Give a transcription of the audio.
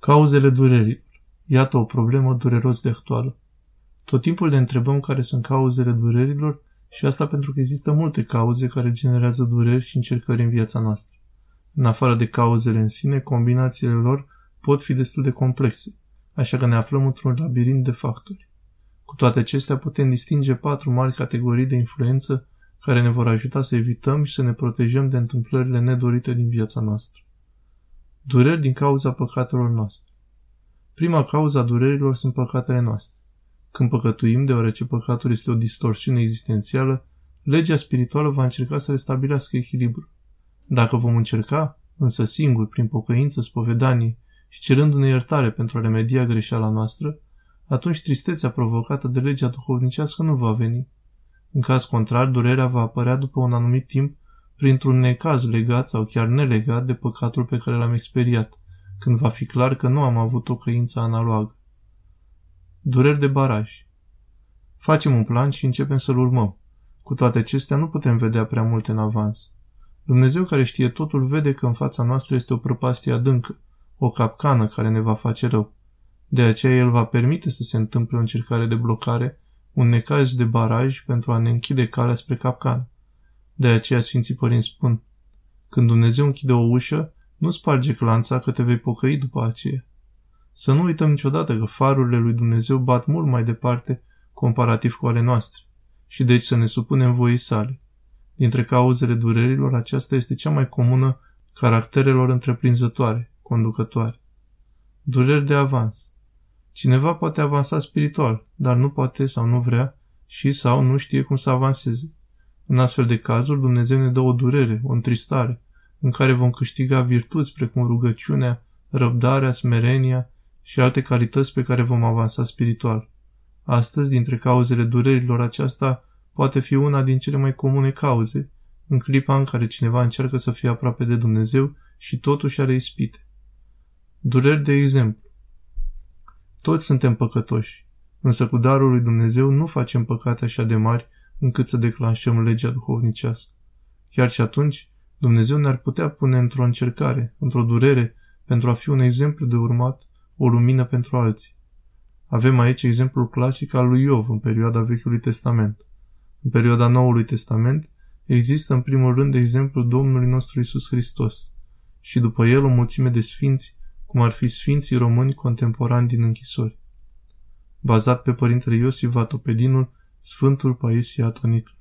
Cauzele durerii. Iată o problemă dureros de actuală. Tot timpul ne întrebăm care sunt cauzele durerilor și asta pentru că există multe cauze care generează dureri și încercări în viața noastră. În afară de cauzele în sine, combinațiile lor pot fi destul de complexe, așa că ne aflăm într-un labirint de factori. Cu toate acestea putem distinge patru mari categorii de influență care ne vor ajuta să evităm și să ne protejăm de întâmplările nedorite din viața noastră. Dureri din cauza păcatelor noastre. Prima cauza a durerilor sunt păcatele noastre. Când păcătuim, deoarece păcatul este o distorsiune existențială, legea spirituală va încerca să restabilească echilibru. Dacă vom încerca, însă singur, prin pocăință, spovedanie și cerându-ne iertare pentru a remedia greșeala noastră, atunci tristețea provocată de legea duhovnicească nu va veni. În caz contrar, durerea va apărea după un anumit timp printr-un necaz legat sau chiar nelegat de păcatul pe care l-am experiat, când va fi clar că nu am avut o căință analogă. Dureri de baraj Facem un plan și începem să-l urmăm. Cu toate acestea nu putem vedea prea multe în avans. Dumnezeu care știe totul vede că în fața noastră este o prăpastie adâncă, o capcană care ne va face rău. De aceea El va permite să se întâmple o încercare de blocare, un necaz de baraj pentru a ne închide calea spre capcană. De aceea Sfinții Părinți spun, când Dumnezeu închide o ușă, nu sparge clanța că te vei pocăi după aceea. Să nu uităm niciodată că farurile lui Dumnezeu bat mult mai departe comparativ cu ale noastre și deci să ne supunem voii sale. Dintre cauzele durerilor, aceasta este cea mai comună caracterelor întreprinzătoare, conducătoare. Dureri de avans. Cineva poate avansa spiritual, dar nu poate sau nu vrea și sau nu știe cum să avanseze. În astfel de cazuri, Dumnezeu ne dă o durere, o întristare, în care vom câștiga virtuți precum rugăciunea, răbdarea, smerenia și alte calități pe care vom avansa spiritual. Astăzi, dintre cauzele durerilor aceasta, poate fi una din cele mai comune cauze, în clipa în care cineva încearcă să fie aproape de Dumnezeu și totuși are ispite. Dureri de exemplu. Toți suntem păcătoși, însă cu darul lui Dumnezeu nu facem păcate așa de mari încât să declanșăm legea duhovnicească. Chiar și atunci, Dumnezeu ne-ar putea pune într-o încercare, într-o durere, pentru a fi un exemplu de urmat, o lumină pentru alții. Avem aici exemplul clasic al lui Iov în perioada Vechiului Testament. În perioada Noului Testament există în primul rând exemplul Domnului nostru Isus Hristos și după el o mulțime de sfinți, cum ar fi sfinții români contemporani din închisori. Bazat pe părintele Iosif Vatopedinul, Sfântul Paisie Atonit.